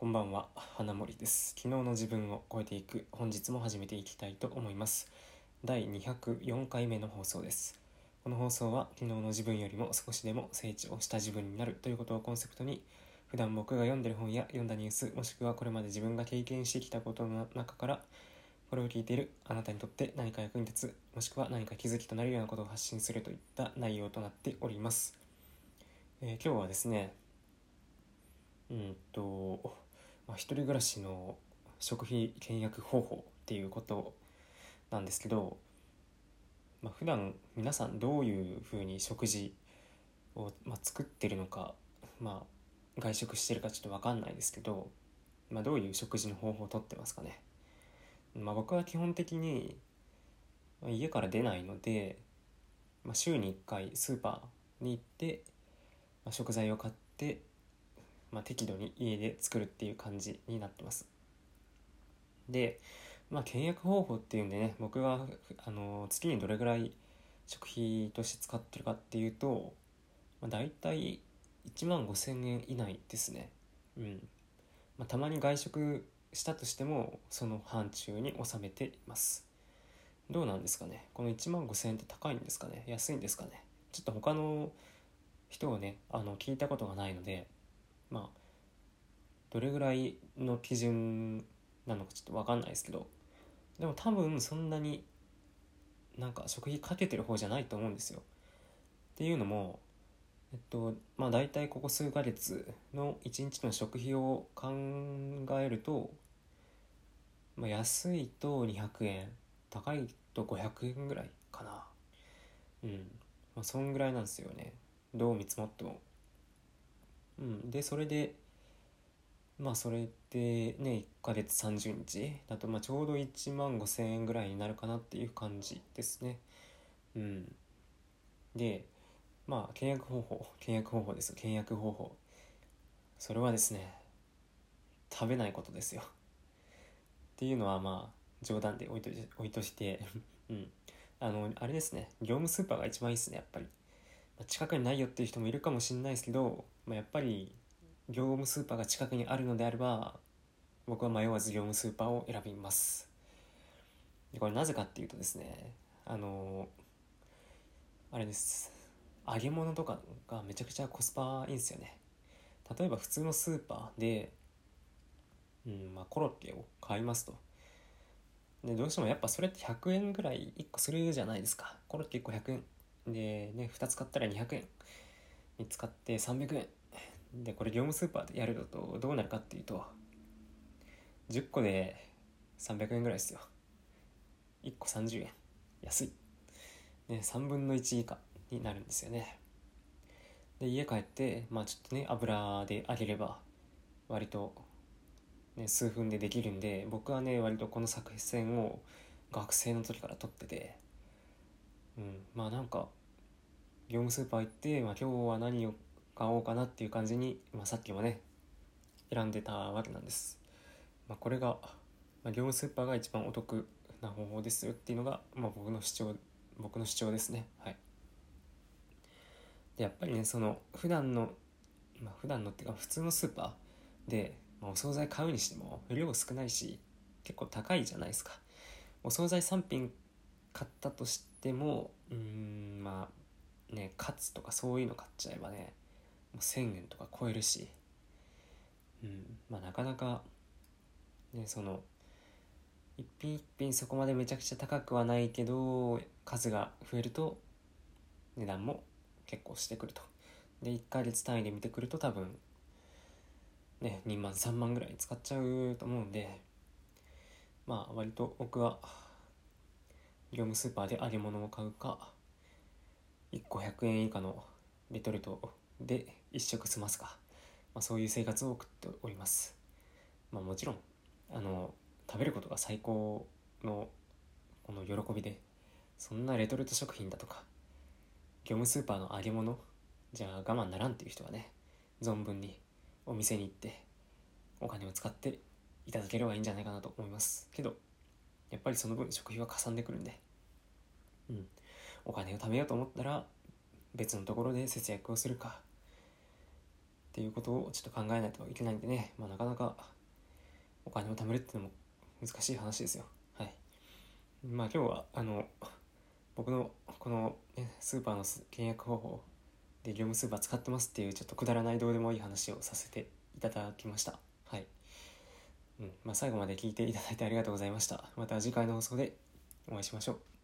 こんばんは花森です。昨日の自分を超えていく本日も始めていきたいと思います。第204回目の放送です。この放送は昨日の自分よりも少しでも成長した自分になるということをコンセプトに普段僕が読んでる本や読んだニュースもしくはこれまで自分が経験してきたことの中からこれを聞いているあなたにとって何か役に立つもしくは何か気づきとなるようなことを発信するといった内容となっております、えー、今日はですねうんと、まあ、一人暮らしの食費倹約方法っていうことなんですけど、まあ、普段皆さんどういうふうに食事を、まあ、作ってるのか、まあ、外食してるかちょっと分かんないですけど、まあ、どういう食事の方法をとってますかね。まあ、僕は基本的に家から出ないので、まあ、週に1回スーパーに行って、まあ、食材を買ってまあ、適度に家で作るっていう感じになってます。でまあ倹約方法っていうんでね僕があの月にどれぐらい食費として使ってるかっていうと、まあ、大体1万5000円以内ですね。うん。まあ、たまに外食したとしてもその範疇に収めています。どうなんですかね？この1万5000円って高いんですかね？安いんですかね？ちょっと他の人をねあの聞いたことがないのでまあどれぐらいの基準なのかちょっと分かんないですけどでも多分そんなになんか食費かけてる方じゃないと思うんですよ。っていうのもえっとまあ大体ここ数ヶ月の1日の食費を考えると、まあ、安いと200円高いと500円ぐらいかな。うん。まあそんぐらいなんですよね。どう見積もっても。うん、でそれでまあそれでね1ヶ月30日だとまあちょうど1万5,000円ぐらいになるかなっていう感じですね。うん、でまあ契約方法契約方法です契約方法それはですね食べないことですよ。っていうのはまあ冗談で置いと置いとして うんあのあれですね業務スーパーが一番いいですねやっぱり。近くにないよっていう人もいるかもしれないですけど、まあ、やっぱり業務スーパーが近くにあるのであれば僕は迷わず業務スーパーを選びます。でこれなぜかっていうとですねあのあれです。揚げ物とかがめちゃくちゃコスパいいんですよね。例えば普通のスーパーで、うんまあ、コロッケを買いますと。でどうしてもやっぱそれって100円ぐらい1個するじゃないですか。コロッケ1個100円でね2つ買ったら200円。に使って300円。でこれ業務スーパーでやるのとどうなるかっていうと10個で300円ぐらいですよ。1個30円。安い、ね、3分の1以下になるんですよね。で家帰ってまあちょっとね油で揚げれば割と、ね、数分でできるんで僕はね割とこの作戦を学生の時から取ってて。うんまあなんか業務スーパー行って、まあ、今日は何を買おうかなっていう感じに、まあ、さっきもね選んでたわけなんです、まあ、これが、まあ、業務スーパーが一番お得な方法ですよっていうのが、まあ、僕の主張僕の主張ですね。はい。でやっぱりねその普段のまあ普段のっていうか普通のスーパーで、まあ、お惣菜買うにしても量少ないし結構高いじゃないですか。お惣菜3品買ったとしてもうんまあねカツとかそういうの買っちゃえばねもう1,000円とか超えるし。うんまあなかなかねその一品一品そこまでめちゃくちゃ高くはないけど数が増えると値段も結構してくると。で1ヶ月単位で見てくると多分ね2万3万ぐらい使っちゃうと思うんでまあ割と僕は業務スーパーで揚げ物を買うか1個100円以下のレトルトで1食済ますか、まあ、そういう生活を送っております、まあ、もちろんあの食べることが最高のこの喜びでそんなレトルト食品だとか業務スーパーの揚げ物じゃあ我慢ならんっていう人はね存分にお店に行ってお金を使っていただければいいんじゃないかなと思います。けどやっぱりその分食費はかさんでくるんで、うん、お金を貯めようと思ったら別のところで節約をするか。っていうことをちょっと考えないといけないんでね、まあ、なかなかお金を貯めるっていうのも難しい話ですよ。はい。まあ今日はあの僕のこの、ね、スーパーの契約方法で業務スーパー使ってますっていうちょっとくだらないどうでもいい話をさせていただきました。はい、うん。まあ、最後まで聞いていただいてありがとうございました。また次回の放送でお会いしましょう。